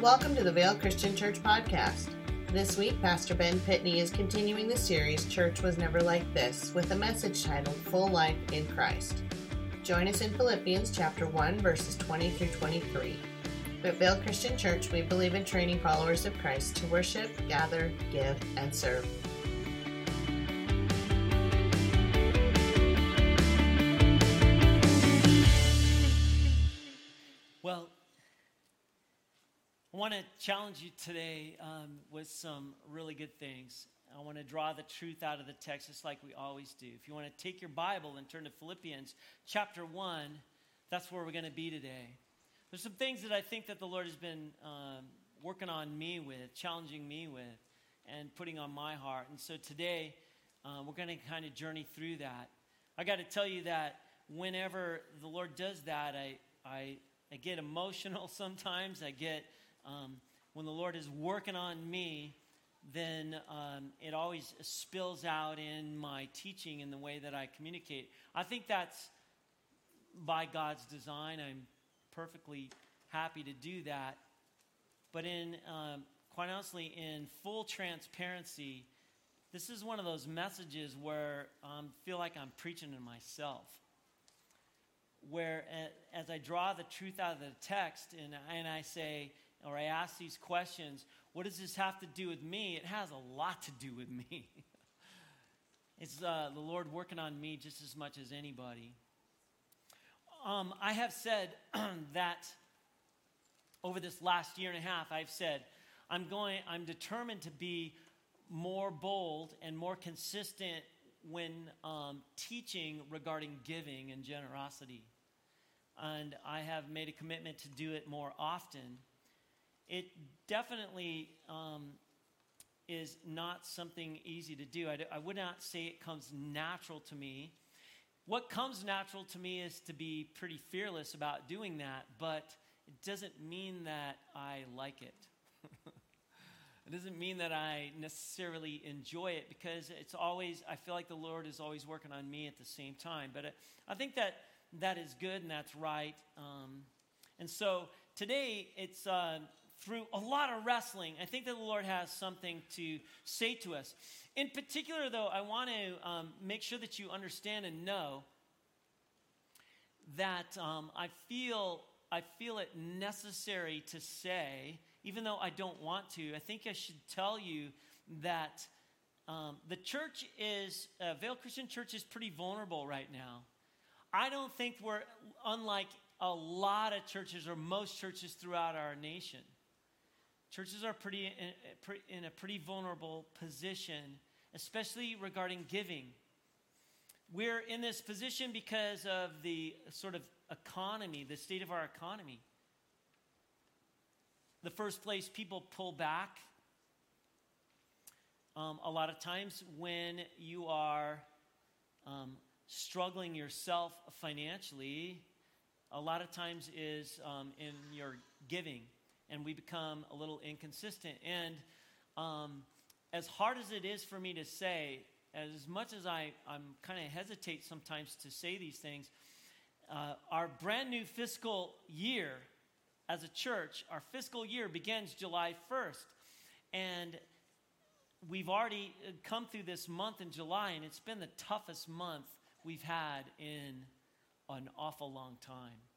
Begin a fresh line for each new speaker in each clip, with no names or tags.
Welcome to the Vale Christian Church podcast. This week, Pastor Ben Pitney is continuing the series Church Was Never Like This with a message titled Full Life in Christ. Join us in Philippians chapter 1, verses 20 through 23. At Vale Christian Church, we believe in training followers of Christ to worship, gather, give, and serve.
Challenge you today um, with some really good things. I want to draw the truth out of the text just like we always do. If you want to take your Bible and turn to Philippians chapter 1, that's where we're going to be today. There's some things that I think that the Lord has been um, working on me with, challenging me with, and putting on my heart. And so today, uh, we're going to kind of journey through that. I got to tell you that whenever the Lord does that, I, I, I get emotional sometimes. I get, um, when the Lord is working on me, then um, it always spills out in my teaching and the way that I communicate. I think that's by God's design. I'm perfectly happy to do that. But in, um, quite honestly, in full transparency, this is one of those messages where I um, feel like I'm preaching to myself. Where, as I draw the truth out of the text and, and I say, or I ask these questions, what does this have to do with me? It has a lot to do with me. it's uh, the Lord working on me just as much as anybody. Um, I have said that over this last year and a half, I've said, I'm going, I'm determined to be more bold and more consistent when um, teaching regarding giving and generosity. And I have made a commitment to do it more often. It definitely um, is not something easy to do. I, I would not say it comes natural to me. What comes natural to me is to be pretty fearless about doing that, but it doesn't mean that I like it. it doesn't mean that I necessarily enjoy it because it's always, I feel like the Lord is always working on me at the same time. But I think that that is good and that's right. Um, and so today it's uh, through a lot of wrestling. I think that the Lord has something to say to us. In particular, though, I want to um, make sure that you understand and know that um, I feel I feel it necessary to say, even though I don't want to. I think I should tell you that um, the church is uh, Vale Christian Church is pretty vulnerable right now. I don't think we're unlike a lot of churches or most churches throughout our nation. Churches are pretty in, in a pretty vulnerable position, especially regarding giving. We're in this position because of the sort of economy, the state of our economy. The first place people pull back, um, a lot of times when you are um, struggling yourself financially, a lot of times is um, in your giving and we become a little inconsistent. And um, as hard as it is for me to say, as much as I I'm kind of hesitate sometimes to say these things, uh, our brand new fiscal year as a church, our fiscal year begins July 1st. And we've already uh, come through this month in July, and it's been the toughest month we've had in an awful long time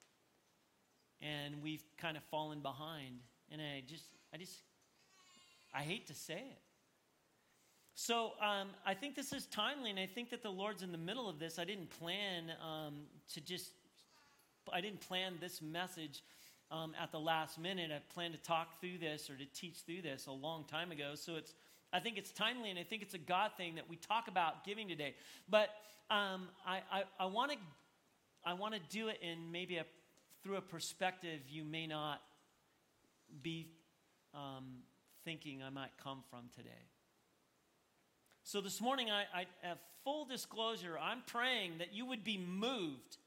and we've kind of fallen behind. And I just, I just, I hate to say it. So um, I think this is timely, and I think that the Lord's in the middle of this. I didn't plan um, to just, I didn't plan this message um, at the last minute. I planned to talk through this or to teach through this a long time ago. So it's, I think it's timely, and I think it's a God thing that we talk about giving today. But um, I, I, I want to, I want to do it in maybe a through a perspective you may not be um, thinking I might come from today. So this morning, I, I have full disclosure. I'm praying that you would be moved,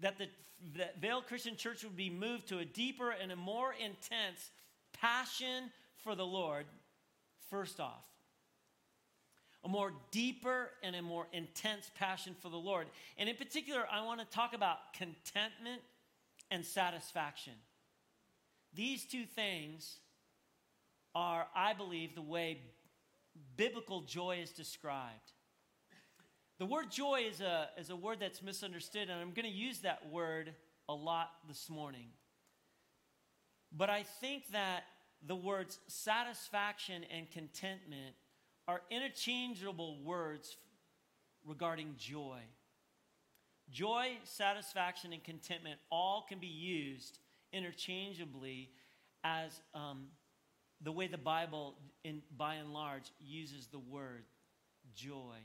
that the that Vale Christian Church would be moved to a deeper and a more intense passion for the Lord, first off. A more deeper and a more intense passion for the Lord. And in particular, I want to talk about contentment and satisfaction. these two things are, I believe, the way biblical joy is described. The word joy is a, is a word that's misunderstood, and I'm going to use that word a lot this morning. But I think that the words satisfaction and contentment are interchangeable words regarding joy. Joy, satisfaction, and contentment all can be used interchangeably as um, the way the Bible, in, by and large, uses the word joy.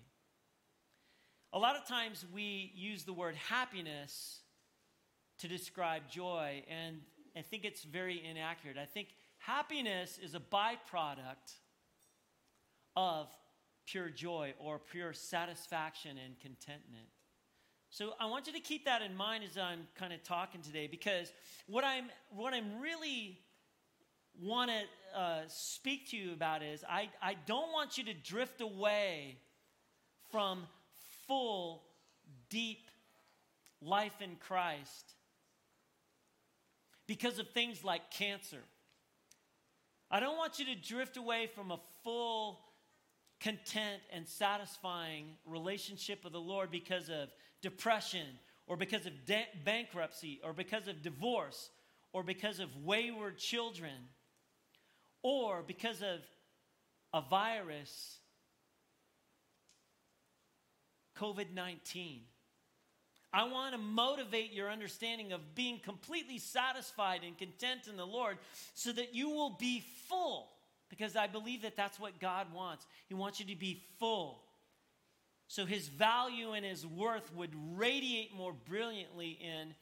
A lot of times we use the word happiness to describe joy, and I think it's very inaccurate. I think happiness is a byproduct of pure joy or pure satisfaction and contentment. So I want you to keep that in mind as I'm kind of talking today because what I'm what I'm really want to uh, speak to you about is I, I don't want you to drift away from full, deep life in Christ because of things like cancer. I don't want you to drift away from a full, content, and satisfying relationship with the Lord because of depression or because of de- bankruptcy or because of divorce or because of wayward children or because of a virus, COVID 19. I want to motivate your understanding of being completely satisfied and content in the Lord so that you will be full. Because I believe that that's what God wants. He wants you to be full. So his value and his worth would radiate more brilliantly in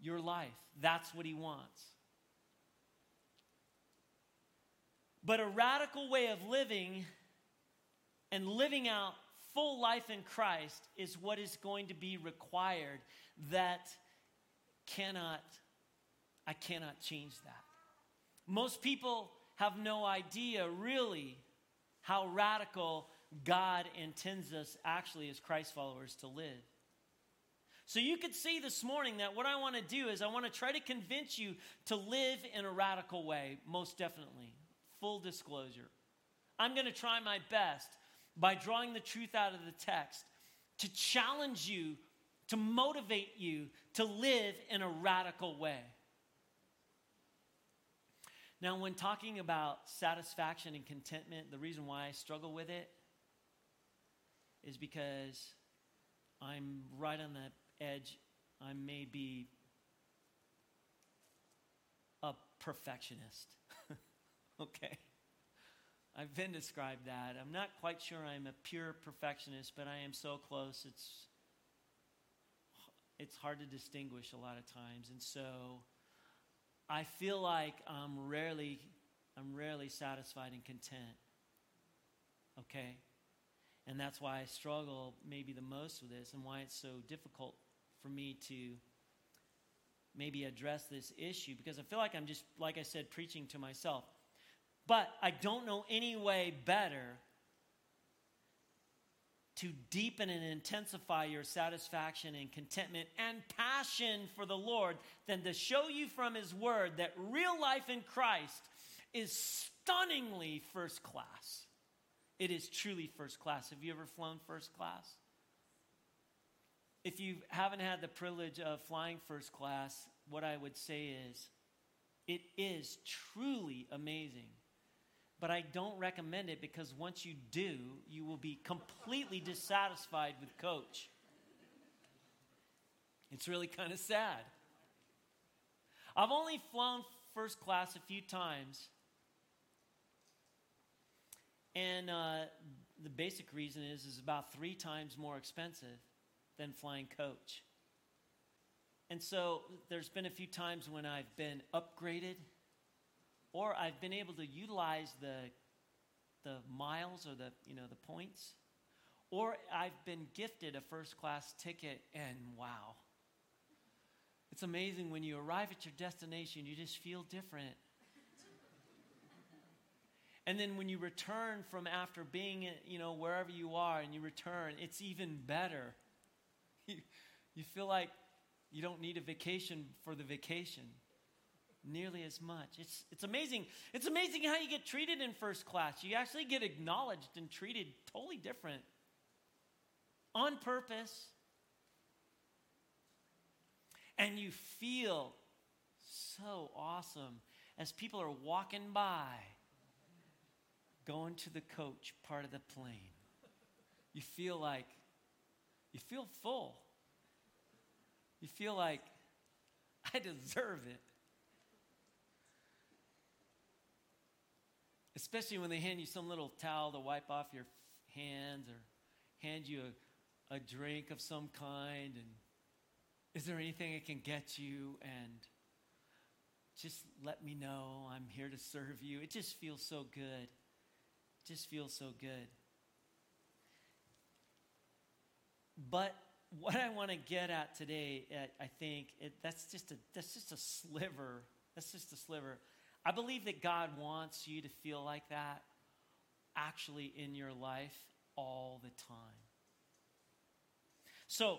your life. That's what he wants. But a radical way of living and living out full life in Christ is what is going to be required that cannot, I cannot change that. Most people have no idea really how radical God intends us actually as Christ followers to live. So you could see this morning that what I want to do is I want to try to convince you to live in a radical way, most definitely full disclosure. I'm going to try my best by drawing the truth out of the text to challenge you, to motivate you to live in a radical way. Now, when talking about satisfaction and contentment, the reason why I struggle with it is because I'm right on the edge. I may be a perfectionist. Okay. I've been described that. I'm not quite sure I'm a pure perfectionist, but I am so close. It's it's hard to distinguish a lot of times. And so I feel like I'm rarely I'm rarely satisfied and content. Okay? And that's why I struggle maybe the most with this and why it's so difficult for me to maybe address this issue because I feel like I'm just like I said preaching to myself. But I don't know any way better to deepen and intensify your satisfaction and contentment and passion for the Lord than to show you from His Word that real life in Christ is stunningly first class. It is truly first class. Have you ever flown first class? If you haven't had the privilege of flying first class, what I would say is it is truly amazing but I don't recommend it because once you do, you will be completely dissatisfied with coach. It's really kind of sad. I've only flown first class a few times. And uh, the basic reason is is about three times more expensive than flying coach. And so there's been a few times when I've been upgraded or I've been able to utilize the, the miles or the, you know, the points, or I've been gifted a first class ticket, and wow. It's amazing when you arrive at your destination, you just feel different. And then when you return from after being, you know, wherever you are and you return, it's even better. You, you feel like you don't need a vacation for the vacation. nearly as much. It's, it's amazing. It's amazing how you get treated in first class. You actually get acknowledged and treated totally different on purpose. And you feel so awesome as people are walking by, going to the coach part of the plane. You feel like, you feel full. You feel like, I deserve it. Especially when they hand you some little towel to wipe off your hands or hand you a, a drink of some kind and is there anything I can get you and just let me know I'm here to serve you. It just feels so good. Just feels so good. But what I want to get at today, eh, I think it, that's just a that's just a sliver. That's just a sliver. I believe that God wants you to feel like that actually in your life all the time. So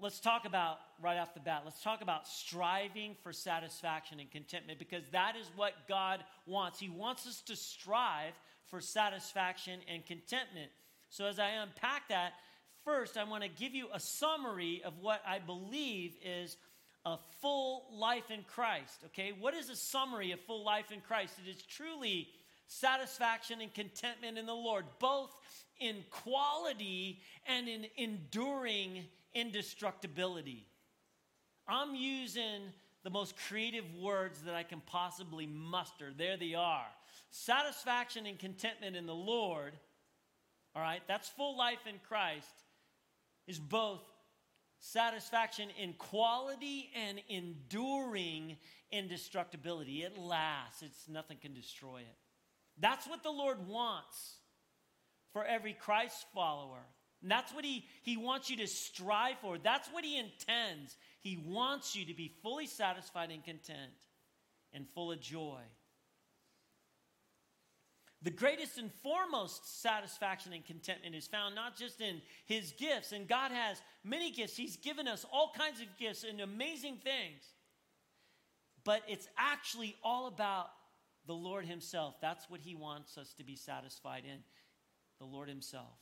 let's talk about right off the bat. Let's talk about striving for satisfaction and contentment because that is what God wants. He wants us to strive for satisfaction and contentment. So as I unpack that, first, I want to give you a summary of what I believe is a full life in Christ. Okay, what is a summary of full life in Christ? It is truly satisfaction and contentment in the Lord, both in quality and in enduring indestructibility. I'm using the most creative words that I can possibly muster. There they are. Satisfaction and contentment in the Lord. All right, that's full life in Christ is both satisfaction in quality and enduring indestructibility. It lasts, it's nothing can destroy it. That's what the Lord wants for every Christ follower. And that's what he, he wants you to strive for. That's what he intends. He wants you to be fully satisfied and content and full of joy. The greatest and foremost satisfaction and contentment is found not just in His gifts, and God has many gifts. He's given us all kinds of gifts and amazing things. But it's actually all about the Lord Himself. That's what He wants us to be satisfied in the Lord Himself.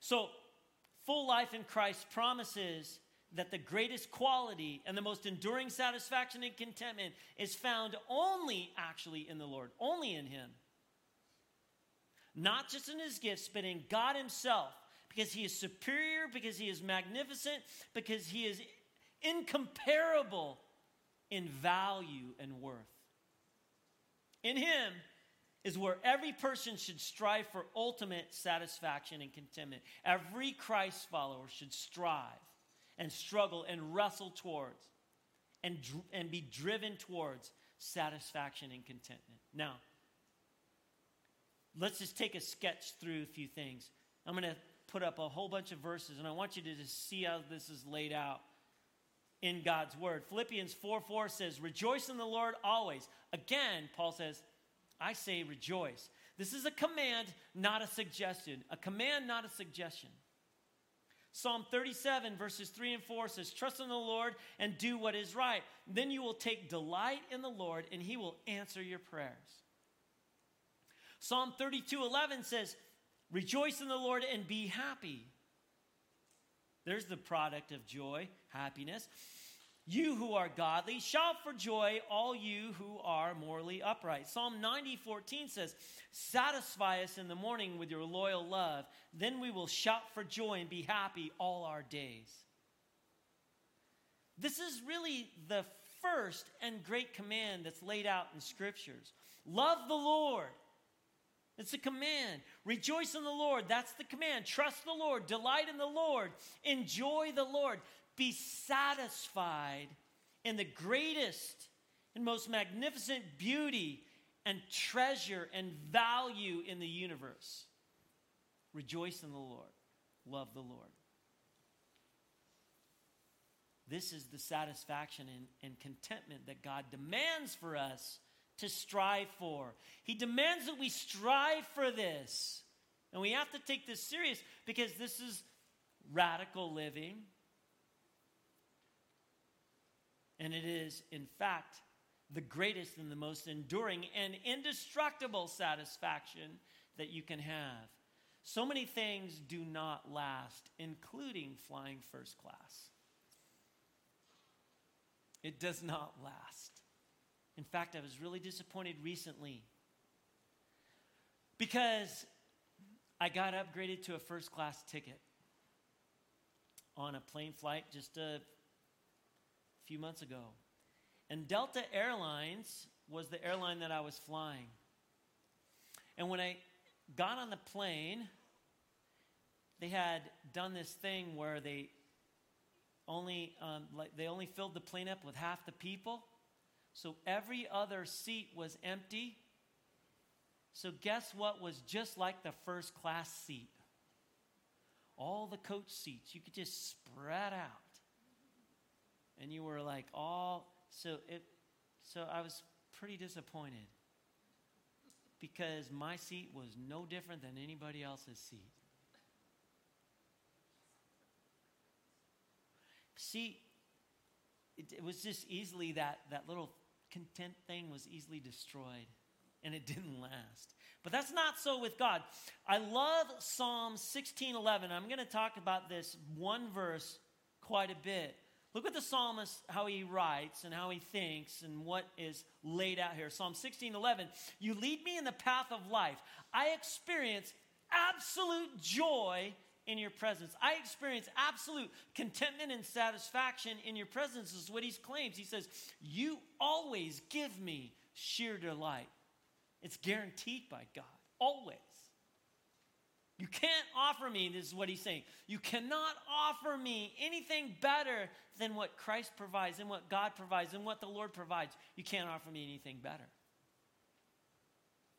So, full life in Christ promises that the greatest quality and the most enduring satisfaction and contentment is found only actually in the Lord, only in Him not just in his gifts, but in God himself, because he is superior, because he is magnificent, because he is incomparable in value and worth. In him is where every person should strive for ultimate satisfaction and contentment. Every Christ follower should strive and struggle and wrestle towards and, and be driven towards satisfaction and contentment. Now, let's just take a sketch through a few things. I'm going to put up a whole bunch of verses, and I want you to just see how this is laid out in God's word. Philippians 4 4 says, Rejoice in the Lord always. Again, Paul says, I say rejoice. This is a command, not a suggestion. A command, not a suggestion. Psalm 37, verses 3 and 4 says, Trust in the Lord and do what is right. Then you will take delight in the Lord, and he will answer your prayers. Psalm 32 11 says, Rejoice in the Lord and be happy. There's the product of joy, happiness. You who are godly, shout for joy, all you who are morally upright. Psalm 90, 14 says, Satisfy us in the morning with your loyal love, then we will shout for joy and be happy all our days. This is really the first and great command that's laid out in scriptures. Love the Lord it's a command. Rejoice in the Lord. That's the command. Trust the Lord. Delight in the Lord. Enjoy the Lord. Be satisfied in the greatest and most magnificent beauty and treasure and value in the universe. Rejoice in the Lord. Love the Lord. This is the satisfaction and, and contentment that God demands for us to strive for. He demands that we strive for this. And we have to take this serious because this is radical living. And it is, in fact, the greatest and the most enduring and indestructible satisfaction that you can have. So many things do not last, including flying first class. It does not last. In fact, I was really disappointed recently because I got upgraded to a first class ticket on a plane flight just a few months ago. And Delta Airlines was the airline that I was flying. And when I got on the plane, they had done this thing where they only um, like they only filled the plane up with half the people, so every other seat was empty. So guess what was just like the first class seat? All the coach seats you could just spread out, and you were like all so it. So I was pretty disappointed because my seat was no different than anybody else's seat. See, it, it, was just easily that, that little content thing was easily destroyed and it didn't last. But that's not so with God. I love Psalm 16:11. I'm going to talk about this one verse quite a bit. Look at the psalmist, how he writes and how he thinks and what is laid out here. Psalm 16 11. You lead me in the path of life. I experience absolute joy in your presence. I experience absolute contentment and satisfaction in your presence, is what he claims. He says, You always give me sheer delight. It's guaranteed by God, always. You can't offer me, this is what he's saying. You cannot offer me anything better than what Christ provides and what God provides and what the Lord provides. You can't offer me anything better.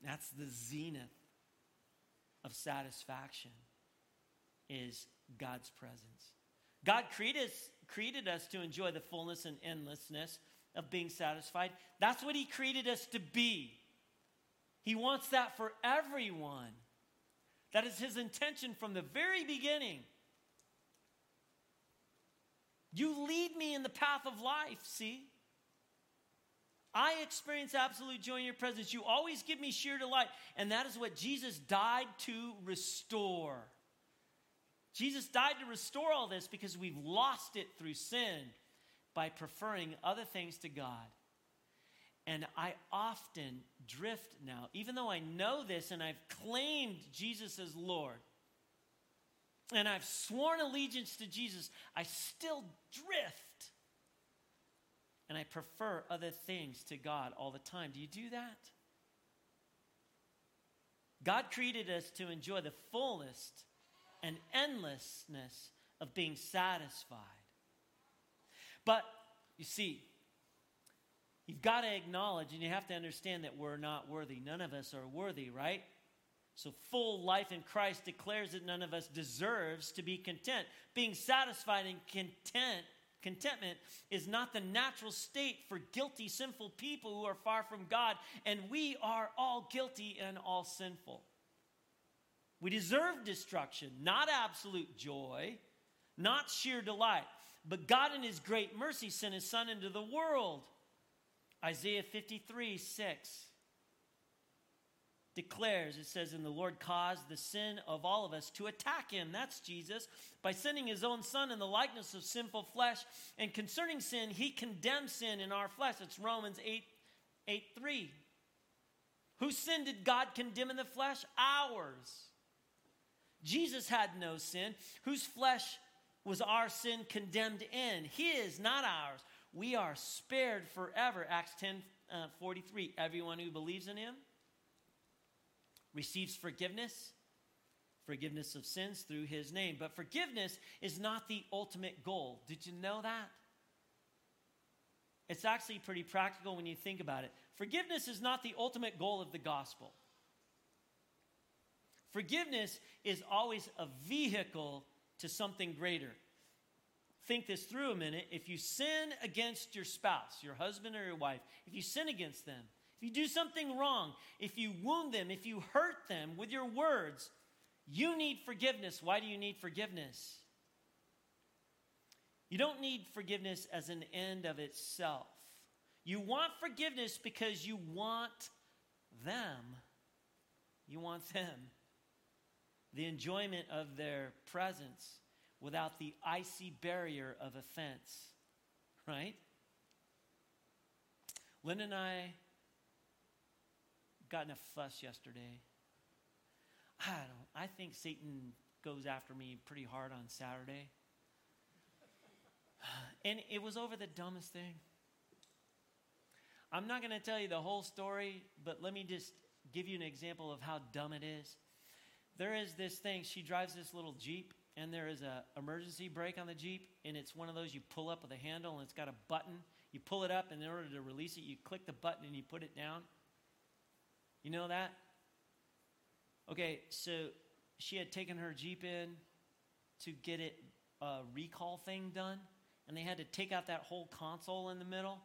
That's the zenith of satisfaction is God's presence. God created us, created us to enjoy the fullness and endlessness of being satisfied. That's what He created us to be. He wants that for everyone. That is His intention from the very beginning. You lead me in the path of life, see? I experience absolute joy in your presence. You always give me sheer delight. And that is what Jesus died to restore. Jesus died to restore all this because we've lost it through sin by preferring other things to God. And I often drift now, even though I know this and I've claimed Jesus as Lord and I've sworn allegiance to Jesus, I still drift. And I prefer other things to God all the time. Do you do that? God created us to enjoy the fullest and endlessness of being satisfied. But you see, you've got to acknowledge and you have to understand that we're not worthy. None of us are worthy, right? So, full life in Christ declares that none of us deserves to be content. Being satisfied and content, contentment is not the natural state for guilty, sinful people who are far from God, and we are all guilty and all sinful. We deserve destruction, not absolute joy, not sheer delight. But God, in His great mercy, sent His Son into the world. Isaiah 53 6 declares, it says, And the Lord caused the sin of all of us to attack him, that's Jesus, by sending his own Son in the likeness of sinful flesh. And concerning sin, he condemned sin in our flesh. It's Romans 8, 8 3. Whose sin did God condemn in the flesh? Ours. Jesus had no sin. Whose flesh was our sin condemned in? His, not ours. We are spared forever. Acts 10 uh, 43. Everyone who believes in him receives forgiveness, forgiveness of sins through his name. But forgiveness is not the ultimate goal. Did you know that? It's actually pretty practical when you think about it. Forgiveness is not the ultimate goal of the gospel. Forgiveness is always a vehicle to something greater. Think this through a minute. If you sin against your spouse, your husband or your wife, if you sin against them, if you do something wrong, if you wound them, if you hurt them with your words, you need forgiveness. Why do you need forgiveness? You don't need forgiveness as an end of itself. You want forgiveness because you want them. You want them. The enjoyment of their presence without the icy barrier of offense, right? Lynn and I got in a fuss yesterday. I don't. I think Satan goes after me pretty hard on Saturday. And it was over the dumbest thing. I'm not going to tell you the whole story, but let me just give you an example of how dumb it is. There is this thing, she drives this little Jeep, and there is a emergency brake on the Jeep, and it's one of those you pull up with a handle, and it's got a button. You pull it up, and in order to release it, you click the button and you put it down. You know that? Okay, so she had taken her Jeep in to get it a recall thing done, and they had to take out that whole console in the middle.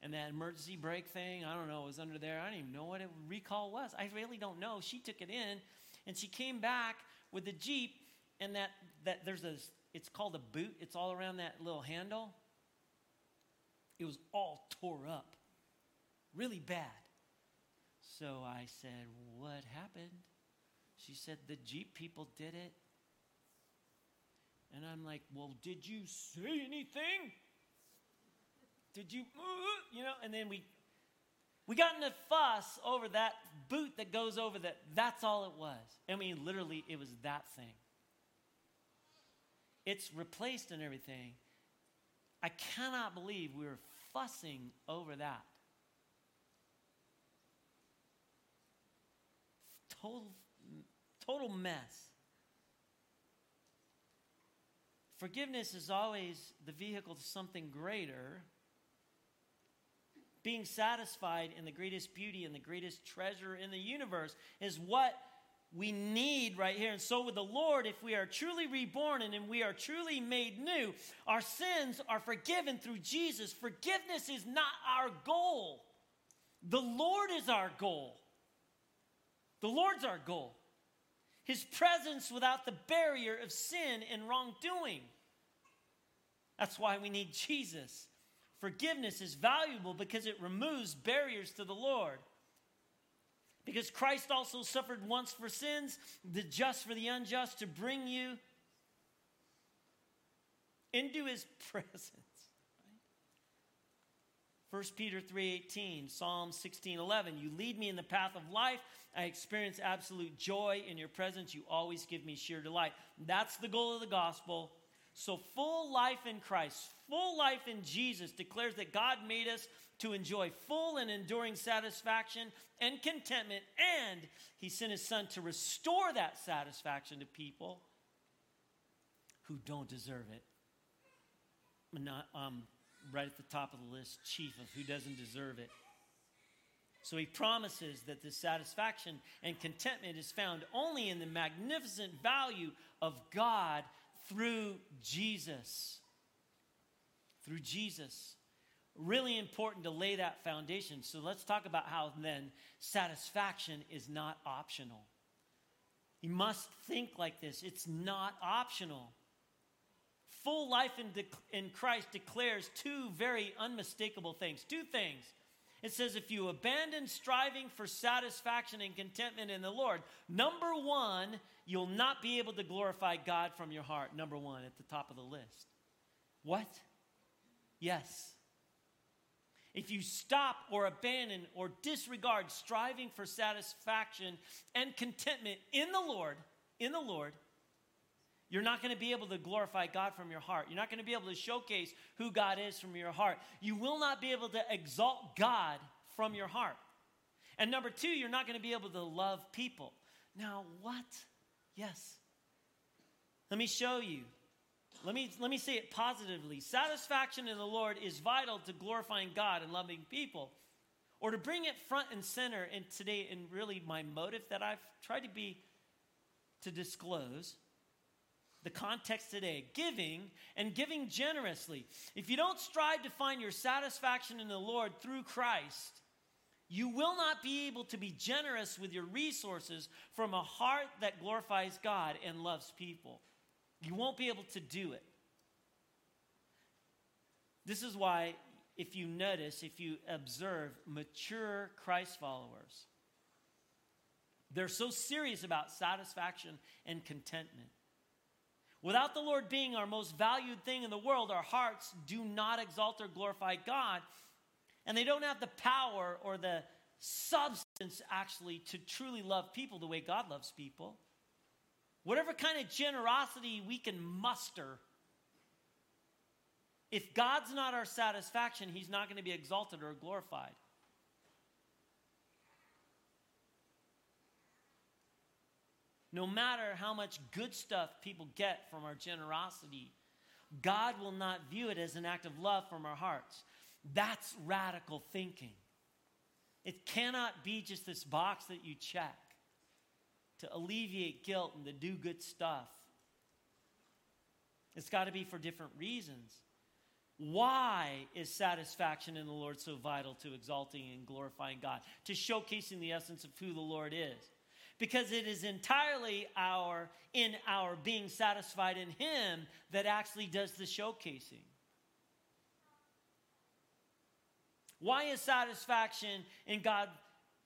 And that emergency brake thing, I don't know, was under there. I don't even know what a recall was. I really don't know. She took it in, and she came back with the Jeep, and that, that there's a, it's called a boot. It's all around that little handle. It was all tore up, really bad. So I said, What happened? She said, The Jeep people did it. And I'm like, Well, did you say anything? Did you, uh, you know? And then we, we got in a fuss over that boot that goes over that. That's all it was. I mean, literally, it was that thing. It's replaced and everything. I cannot believe we were fussing over that. Total, total mess. Forgiveness is always the vehicle to something greater. Being satisfied in the greatest beauty and the greatest treasure in the universe is what we need right here. And so, with the Lord, if we are truly reborn and we are truly made new, our sins are forgiven through Jesus. Forgiveness is not our goal, the Lord is our goal. The Lord's our goal. His presence without the barrier of sin and wrongdoing. That's why we need Jesus. Forgiveness is valuable because it removes barriers to the Lord. Because Christ also suffered once for sins, the just for the unjust, to bring you into his presence. 1 Peter 3:18, Psalm 16:11, you lead me in the path of life. I experience absolute joy in your presence. You always give me sheer delight. That's the goal of the gospel. So full life in Christ, full life in Jesus declares that God made us to enjoy full and enduring satisfaction and contentment and he sent his son to restore that satisfaction to people who don't deserve it. Not, um, right at the top of the list, chief of who doesn't deserve it. So he promises that this satisfaction and contentment is found only in the magnificent value of God through Jesus. Through Jesus. Really important to lay that foundation. So let's talk about how then satisfaction is not optional. You must think like this it's not optional full life in, de- in Christ declares two very unmistakable things. Two things. It says, if you abandon striving for satisfaction and contentment in the Lord, number one, you'll not be able to glorify God from your heart. Number one at the top of the list. What? Yes. If you stop or abandon or disregard striving for satisfaction and contentment in the Lord, in the Lord, you're not going to be able to glorify God from your heart. You're not going to be able to showcase who God is from your heart. You will not be able to exalt God from your heart. And number two, you're not going to be able to love people. Now, what? Yes. Let me show you. Let me, let me say it positively. Satisfaction in the Lord is vital to glorifying God and loving people. Or to bring it front and center in today, and really my motive that I've tried to be to disclose the context today giving and giving generously. If you don't strive to find your satisfaction in the Lord through Christ, you will not be able to be generous with your resources from a heart that glorifies God and loves people. You won't be able to do it. This is why if you notice, if you observe mature Christ followers, they're so serious about satisfaction and contentment. Without the Lord being our most valued thing in the world, our hearts do not exalt or glorify God, and they don't have the power or the substance actually to truly love people the way God loves people. Whatever kind of generosity we can muster, if God's not our satisfaction, He's not going to be exalted or glorified. No matter how much good stuff people get from our generosity, God will not view it as an act of love from our hearts. That's radical thinking. It cannot be just this box that you check to alleviate guilt and to do good stuff. It's got to be for different reasons. Why is satisfaction in the Lord so vital to exalting and glorifying God, to showcasing the essence of who the Lord is? because it is entirely our in our being satisfied in him that actually does the showcasing why is satisfaction in god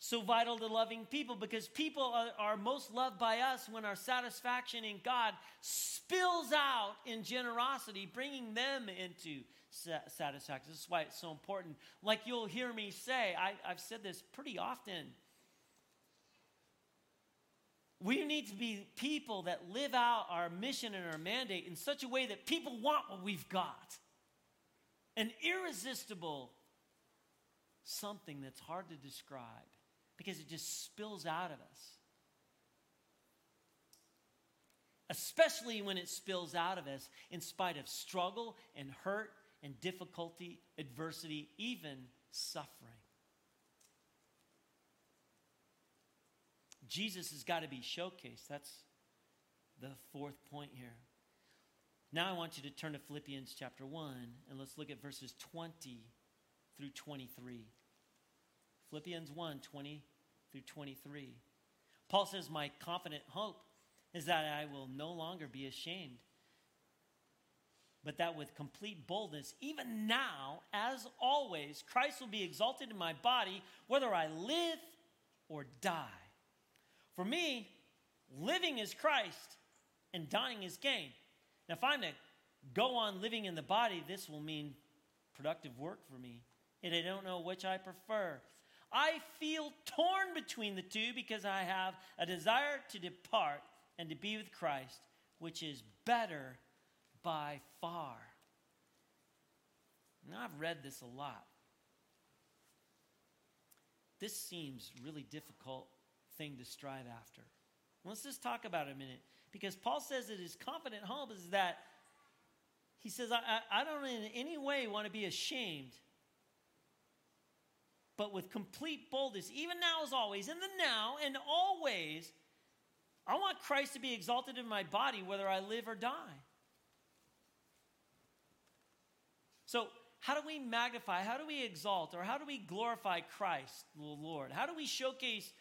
so vital to loving people because people are, are most loved by us when our satisfaction in god spills out in generosity bringing them into satisfaction. This is why it's so important. Like you'll hear me say I, i've said this pretty often. We need to be people that live out our mission and our mandate in such a way that people want what we've got. An irresistible something that's hard to describe because it just spills out of us. Especially when it spills out of us in spite of struggle and hurt and difficulty, adversity, even suffering. Jesus has got to be showcased. That's the fourth point here. Now I want you to turn to Philippians chapter 1 and let's look at verses 20 through 23. Philippians 1 20 through 23. Paul says, My confident hope is that I will no longer be ashamed, but that with complete boldness, even now, as always, Christ will be exalted in my body, whether I live or die. For me, living is Christ and dying is gain. Now, if I'm to go on living in the body, this will mean productive work for me. And I don't know which I prefer. I feel torn between the two because I have a desire to depart and to be with Christ, which is better by far. Now, I've read this a lot. This seems really difficult thing to strive after. Let's just talk about it a minute. Because Paul says that his confident hope is that he says, I, I, I don't in any way want to be ashamed, but with complete boldness, even now as always, in the now and always, I want Christ to be exalted in my body, whether I live or die. So, how do we magnify, how do we exalt, or how do we glorify Christ, the Lord? How do we showcase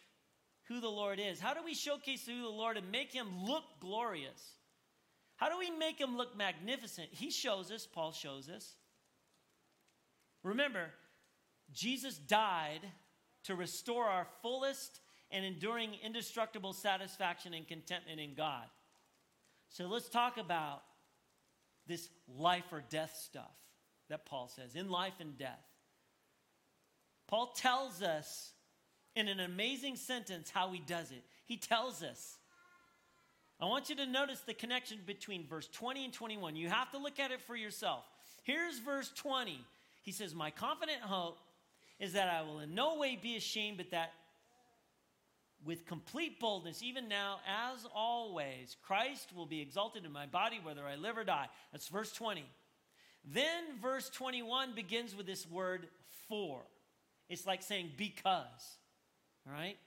who the Lord is? How do we showcase who the Lord and make him look glorious? How do we make him look magnificent? He shows us, Paul shows us. Remember, Jesus died to restore our fullest and enduring indestructible satisfaction and contentment in God. So let's talk about this life or death stuff that Paul says in life and death. Paul tells us in an amazing sentence how he does it. He tells us, I want you to notice the connection between verse 20 and 21. You have to look at it for yourself. Here's verse 20. He says, My confident hope is that I will in no way be ashamed, but that with complete boldness, even now, as always, Christ will be exalted in my body, whether I live or die. That's verse 20. Then verse 21 begins with this word for. It's like saying because. Right?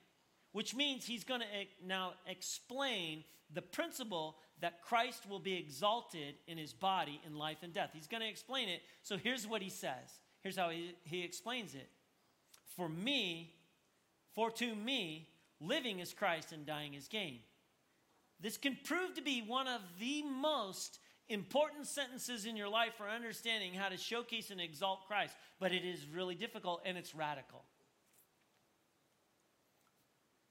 Which means he's going to now explain the principle that Christ will be exalted in his body in life and death. He's going to explain it. So here's what he says. Here's how he, he explains it. For me, for to me, living is Christ and dying is gain. This can prove to be one of the most important sentences in your life for understanding how to showcase and exalt Christ, but it is really difficult and it's radical.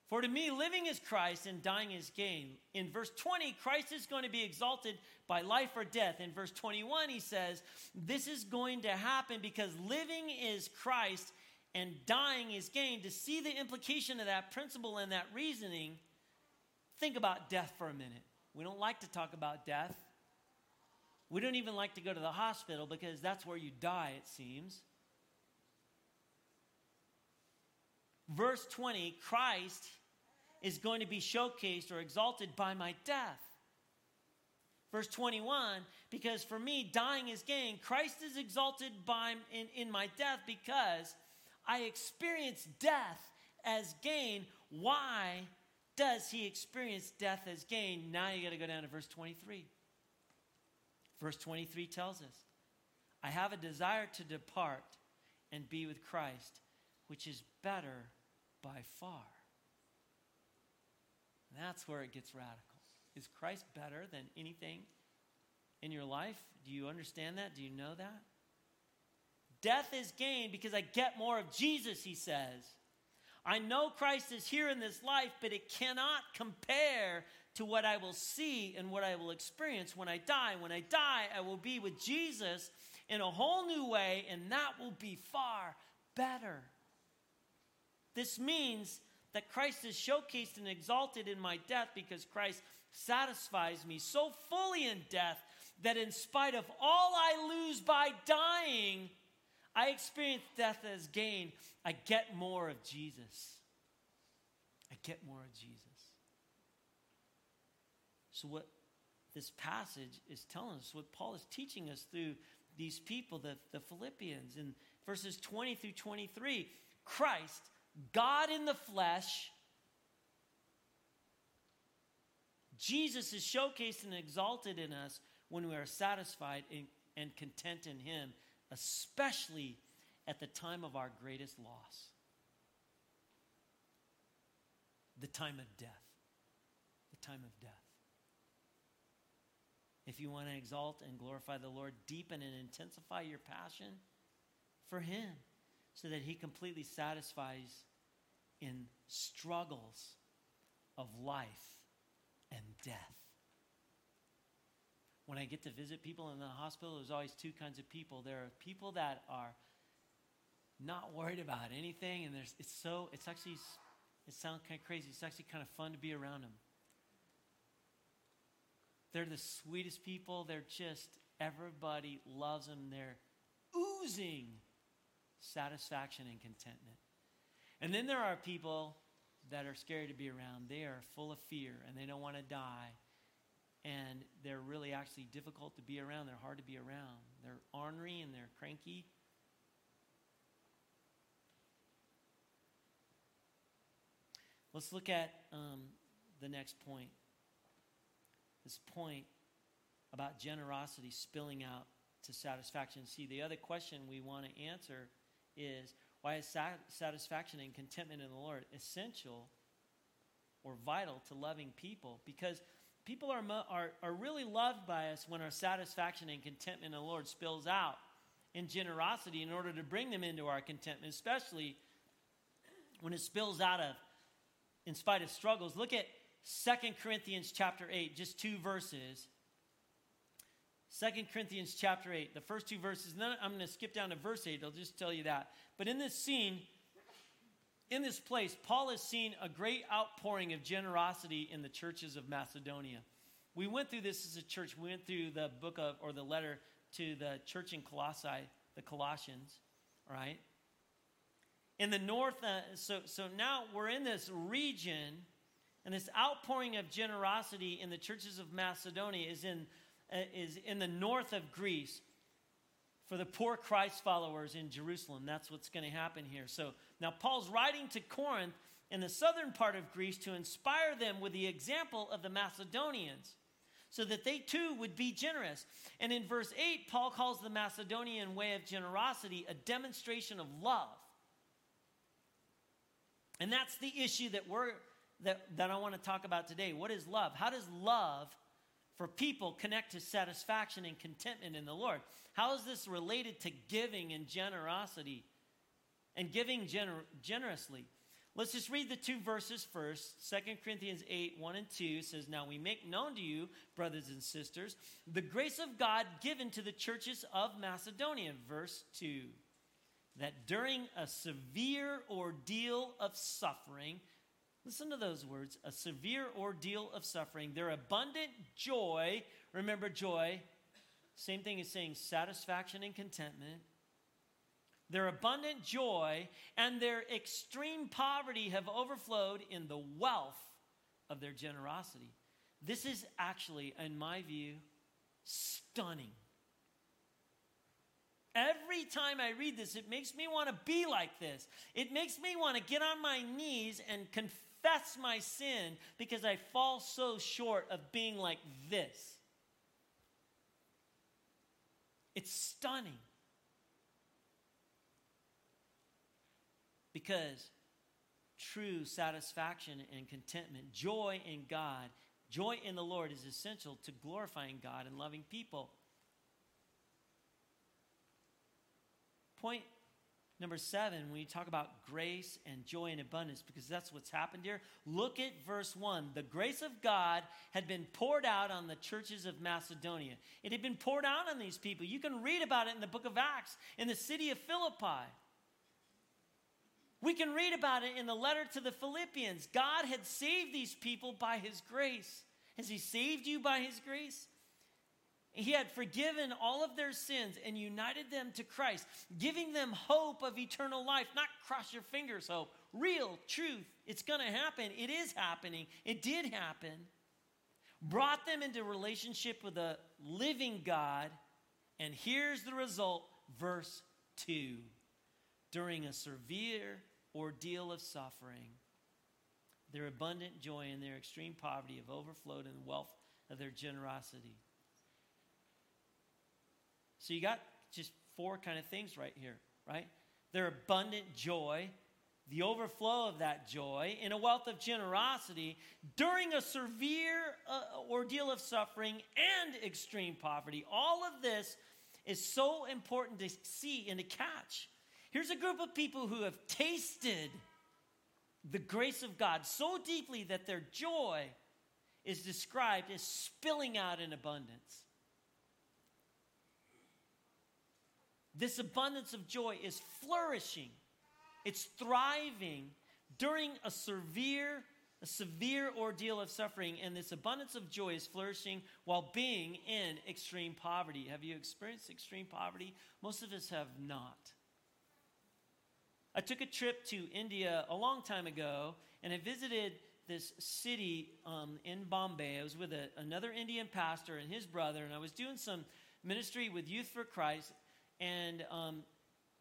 For to me, living is Christ and dying is gain. In verse 20, Christ is going to be exalted by life or death. In verse 21, he says, This is going to happen because living is Christ and dying is gain. To see the implication of that principle and that reasoning, think about death for a minute. We don't like to talk about death. We don't even like to go to the hospital because that's where you die, it seems. Verse 20 Christ is going to be showcased or exalted by my death. Verse 21 because for me, dying is gain. Christ is exalted by, in, in my death because I experience death as gain. Why does he experience death as gain? Now you got to go down to verse 23. Verse 23 tells us, I have a desire to depart and be with Christ, which is better by far. That's where it gets radical. Is Christ better than anything in your life? Do you understand that? Do you know that? Death is gain because I get more of Jesus, he says. I know Christ is here in this life, but it cannot compare to what I will see and what I will experience when I die. When I die, I will be with Jesus in a whole new way, and that will be far better. This means that Christ is showcased and exalted in my death because Christ satisfies me so fully in death that in spite of all I lose by dying, I experience death as gain. I get more of Jesus. I get more of Jesus. So, what this passage is telling us, what Paul is teaching us through these people, the, the Philippians, in verses 20 through 23, Christ God in the flesh. Jesus is showcased and exalted in us when we are satisfied and content in Him, especially at the time of our greatest loss the time of death. The time of death. If you want to exalt and glorify the Lord, deepen and intensify your passion for Him so that He completely satisfies in struggles of life and death. When I get to visit people in the hospital, there's always two kinds of people. There are people that are not worried about anything, and there's, it's so, it's actually, it sounds kind of crazy. It's actually kind of fun to be around them. They're the sweetest people. They're just, everybody loves them. They're oozing satisfaction and contentment. And then there are people that are scary to be around. They are full of fear and they don't want to die. And they're really actually difficult to be around. They're hard to be around. They're ornery and they're cranky. Let's look at um, the next point. This point about generosity spilling out to satisfaction. See, the other question we want to answer is why is satisfaction and contentment in the Lord essential or vital to loving people? Because people are, are, are really loved by us when our satisfaction and contentment in the Lord spills out in generosity in order to bring them into our contentment, especially when it spills out of in spite of struggles. Look at Second Corinthians chapter 8, just two verses. Second Corinthians chapter 8, the first two verses. Then I'm going to skip down to verse 8. I'll just tell you that. But in this scene, in this place, Paul has seen a great outpouring of generosity in the churches of Macedonia. We went through this as a church. We went through the book of, or the letter to the church in Colossae, the Colossians, right? In the north, uh, so, so now we're in this region, and this outpouring of generosity in the churches of Macedonia is in uh, is in the north of Greece for the poor Christ followers in Jerusalem. That's what's going to happen here. So now Paul's writing to Corinth in the southern part of Greece to inspire them with the example of the Macedonians so that they too would be generous. And in verse 8, Paul calls the Macedonian way of generosity a demonstration of love. And that's the issue that we're that, that I want to talk about today. What is love? How does love for people connect to satisfaction and contentment in the Lord. How is this related to giving and generosity and giving gener- generously? Let's just read the two verses first. 2 Corinthians 8, 1 and 2 says, Now we make known to you, brothers and sisters, the grace of God given to the churches of Macedonia. Verse 2 that during a severe ordeal of suffering, listen to those words a severe ordeal of suffering, their abundant joy, remember joy, same thing as saying satisfaction and contentment. Their abundant joy and their extreme poverty have overflowed in the wealth of their generosity. This is actually, in my view, stunning. Every time I read this, it makes me want to be like this. It makes me want to get on my knees and confess my sin because I fall so short of being like this. It's stunning. Because true satisfaction and contentment, joy in God, joy in the Lord is essential to glorifying God and loving people. Point number seven, when you talk about grace and joy and abundance, because that's what's happened here, look at verse one. The grace of God had been poured out on the churches of Macedonia. It had been poured out on these people. You can read about it in the book of Acts in the city of Philippi. We can read about it in the letter to the Philippians. God had saved these people by his grace. Has he saved you by his grace? He had forgiven all of their sins and united them to Christ, giving them hope of eternal life, not cross your fingers hope, real truth. It's going to happen. It is happening. It did happen. Brought them into relationship with a living God. And here's the result, verse 2. During a severe ordeal of suffering, their abundant joy and their extreme poverty have overflowed in the wealth of their generosity. So you got just four kind of things right here, right? Their abundant joy, the overflow of that joy, in a wealth of generosity during a severe uh, ordeal of suffering and extreme poverty. All of this is so important to see and to catch. Here's a group of people who have tasted the grace of God so deeply that their joy is described as spilling out in abundance. This abundance of joy is flourishing, it's thriving during a severe a severe ordeal of suffering, and this abundance of joy is flourishing while being in extreme poverty. Have you experienced extreme poverty? Most of us have not. I took a trip to India a long time ago, and I visited this city um, in Bombay. I was with a, another Indian pastor and his brother, and I was doing some ministry with Youth for Christ and um,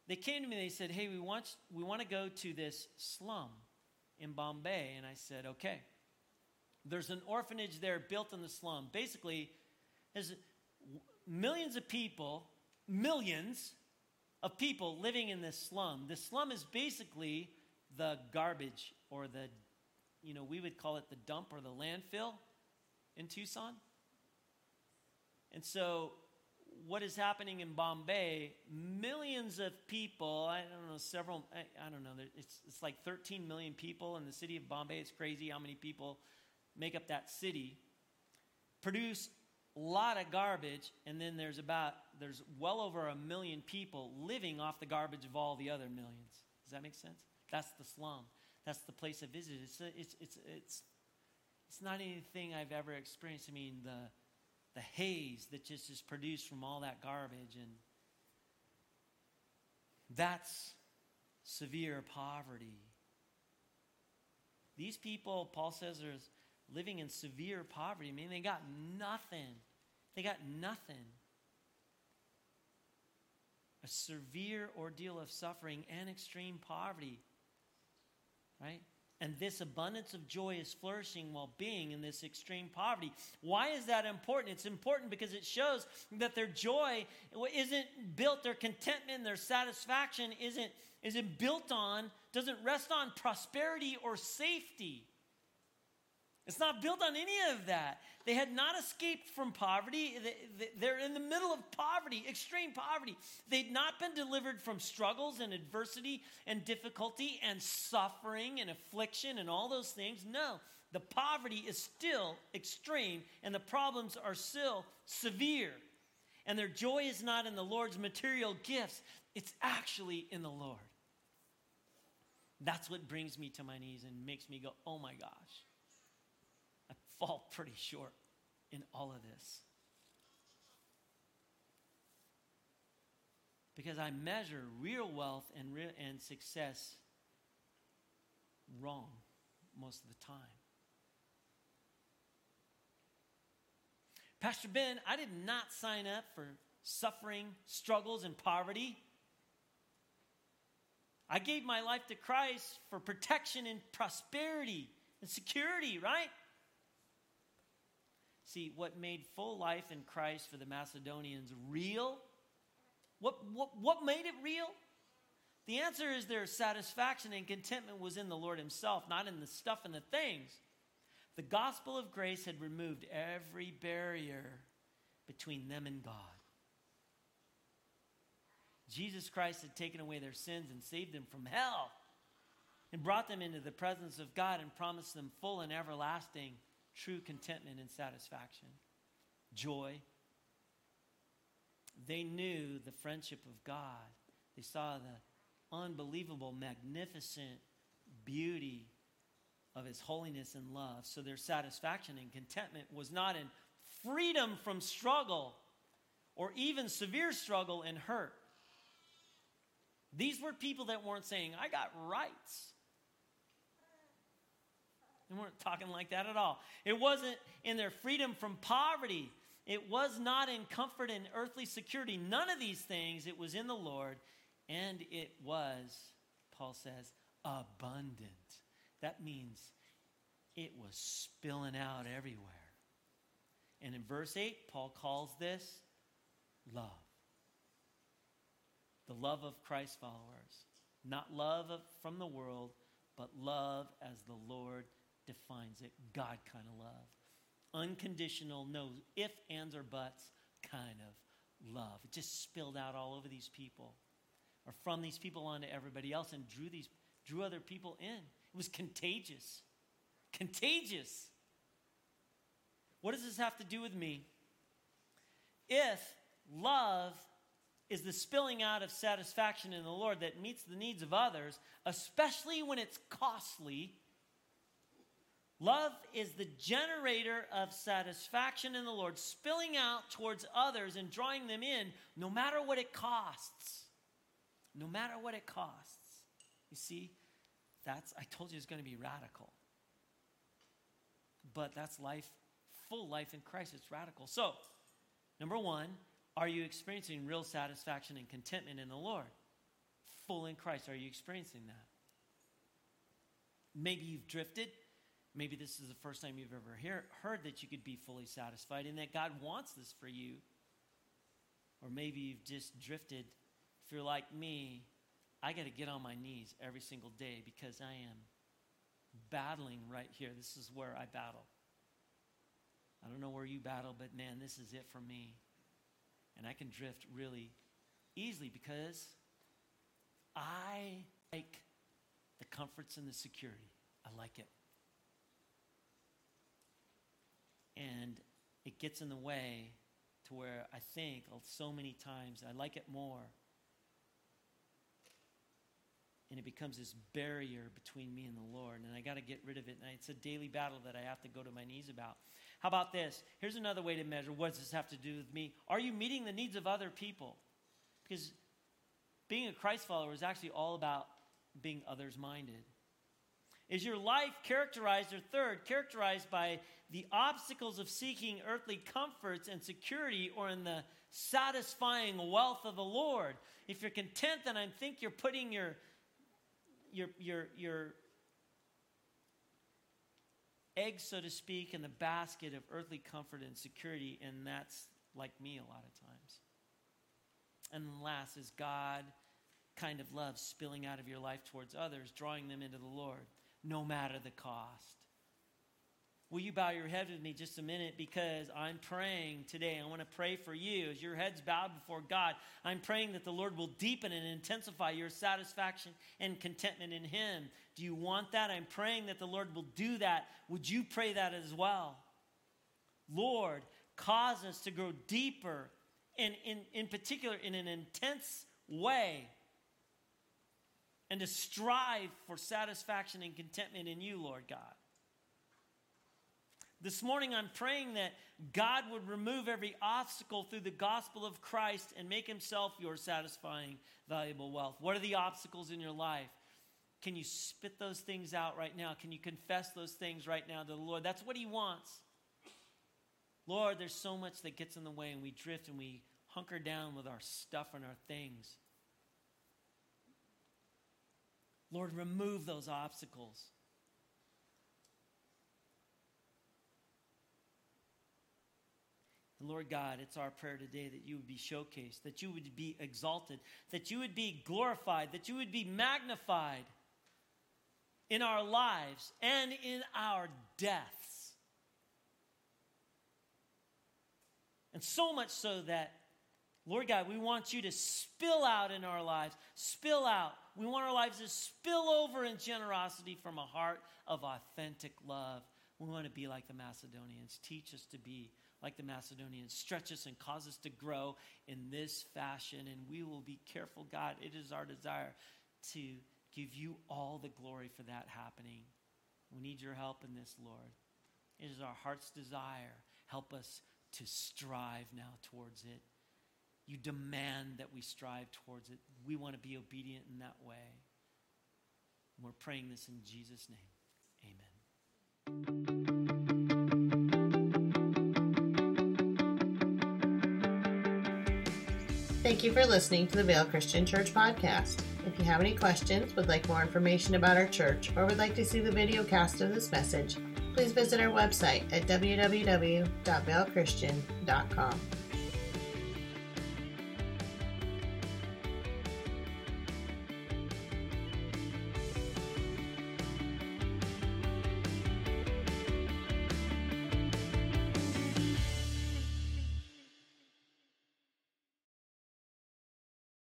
they came to me. and They said, "Hey, we want we want to go to this slum in Bombay." And I said, "Okay." There's an orphanage there built in the slum. Basically, there's millions of people, millions of people living in this slum. The slum is basically the garbage or the, you know, we would call it the dump or the landfill in Tucson. And so what is happening in Bombay, millions of people, I don't know, several, I, I, don't know, it's, it's like 13 million people in the city of Bombay. It's crazy how many people make up that city. Produce a lot of garbage, and then there's about, there's well over a million people living off the garbage of all the other millions. Does that make sense? That's the slum. That's the place I visited. It's, it's, it's, it's, it's not anything I've ever experienced. I mean, the, the haze that just is produced from all that garbage. And that's severe poverty. These people, Paul says, are living in severe poverty. I mean, they got nothing. They got nothing. A severe ordeal of suffering and extreme poverty. Right? And this abundance of joy is flourishing while being in this extreme poverty. Why is that important? It's important because it shows that their joy isn't built, their contentment, their satisfaction isn't, isn't built on, doesn't rest on prosperity or safety. It's not built on any of that. They had not escaped from poverty. They're in the middle of poverty, extreme poverty. They'd not been delivered from struggles and adversity and difficulty and suffering and affliction and all those things. No, the poverty is still extreme and the problems are still severe. And their joy is not in the Lord's material gifts, it's actually in the Lord. That's what brings me to my knees and makes me go, oh my gosh fall pretty short in all of this. Because I measure real wealth and, and success wrong most of the time. Pastor Ben, I did not sign up for suffering, struggles, and poverty. I gave my life to Christ for protection and prosperity and security, right? See, what made full life in Christ for the Macedonians real? What, what, what made it real? The answer is their satisfaction and contentment was in the Lord Himself, not in the stuff and the things. The gospel of grace had removed every barrier between them and God. Jesus Christ had taken away their sins and saved them from hell and brought them into the presence of God and promised them full and everlasting true contentment and satisfaction, joy. They knew the friendship of God. They saw the unbelievable, magnificent beauty of His holiness and love. So their satisfaction and contentment was not in freedom from struggle or even severe struggle and hurt. These were people that weren't saying, I got rights. They weren't talking like that at all. It wasn't in their freedom from poverty. It was not in comfort and earthly security. None of these things. It was in the Lord. And it was, Paul says, abundant. That means it was spilling out everywhere. And in verse 8, Paul calls this love. The love of Christ followers. Not love from the world, but love as the Lord defines it God kind of love. Unconditional, no if, ands, or buts kind of love. It just spilled out all over these people, or from these people onto everybody else, and drew these drew other people in. It was contagious. Contagious. What does this have to do with me? If love is the spilling out of satisfaction in the Lord that meets the needs of others, especially when it's costly, Love is the generator of satisfaction in the Lord, spilling out towards others and drawing them in no matter what it costs. No matter what it costs. You see, that's, I told you it's going to be radical. But that's life, full life in Christ. It's radical. So, number one, are you experiencing real satisfaction and contentment in the Lord? Full in Christ. Are you experiencing that? Maybe you've drifted. Maybe this is the first time you've ever hear, heard that you could be fully satisfied and that God wants this for you. Or maybe you've just drifted. If you're like me, I got to get on my knees every single day because I am battling right here. This is where I battle. I don't know where you battle, but man, this is it for me. And I can drift really easily because I like the comforts and the security. I like it. And it gets in the way to where I think so many times I like it more. And it becomes this barrier between me and the Lord. And I got to get rid of it. And it's a daily battle that I have to go to my knees about. How about this? Here's another way to measure what does this have to do with me? Are you meeting the needs of other people? Because being a Christ follower is actually all about being others minded. Is your life characterized, or third, characterized by the obstacles of seeking earthly comforts and security or in the satisfying wealth of the Lord? If you're content, then I think you're putting your, your, your, your eggs, so to speak, in the basket of earthly comfort and security, and that's like me a lot of times. And last is God kind of love spilling out of your life towards others, drawing them into the Lord no matter the cost. will you bow your head with me just a minute because I'm praying today. I want to pray for you as your head's bowed before God. I'm praying that the Lord will deepen and intensify your satisfaction and contentment in Him. Do you want that? I'm praying that the Lord will do that. Would you pray that as well? Lord, cause us to grow deeper and in, in particular in an intense way and to strive for satisfaction and contentment in you, Lord God. This morning, I'm praying that God would remove every obstacle through the gospel of Christ and make himself your satisfying, valuable wealth. What are the obstacles in your life? Can you spit those things out right now? Can you confess those things right now to the Lord? That's what he wants. Lord, there's so much that gets in the way, and we drift and we hunker down with our stuff and our things. Lord, remove those obstacles. Lord God, it's our prayer today that you would be showcased, that you would be exalted, that you would be glorified, that you would be magnified in our lives and in our deaths. And so much so that Lord God, we want you to spill out in our lives, spill out. We want our lives to spill over in generosity from a heart of authentic love. We want to be like the Macedonians. Teach us to be like the Macedonians. Stretch us and cause us to grow in this fashion. And we will be careful, God. It is our desire to give you all the glory for that happening. We need your help in this, Lord. It is our heart's desire. Help us to strive now towards it. You demand that we strive towards it. We want to be obedient in that way. And we're praying this in Jesus' name. Amen.
Thank you for listening to the Vail Christian Church podcast. If you have any questions, would like more information about our church, or would like to see the video cast of this message, please visit our website at www.valechristian.com.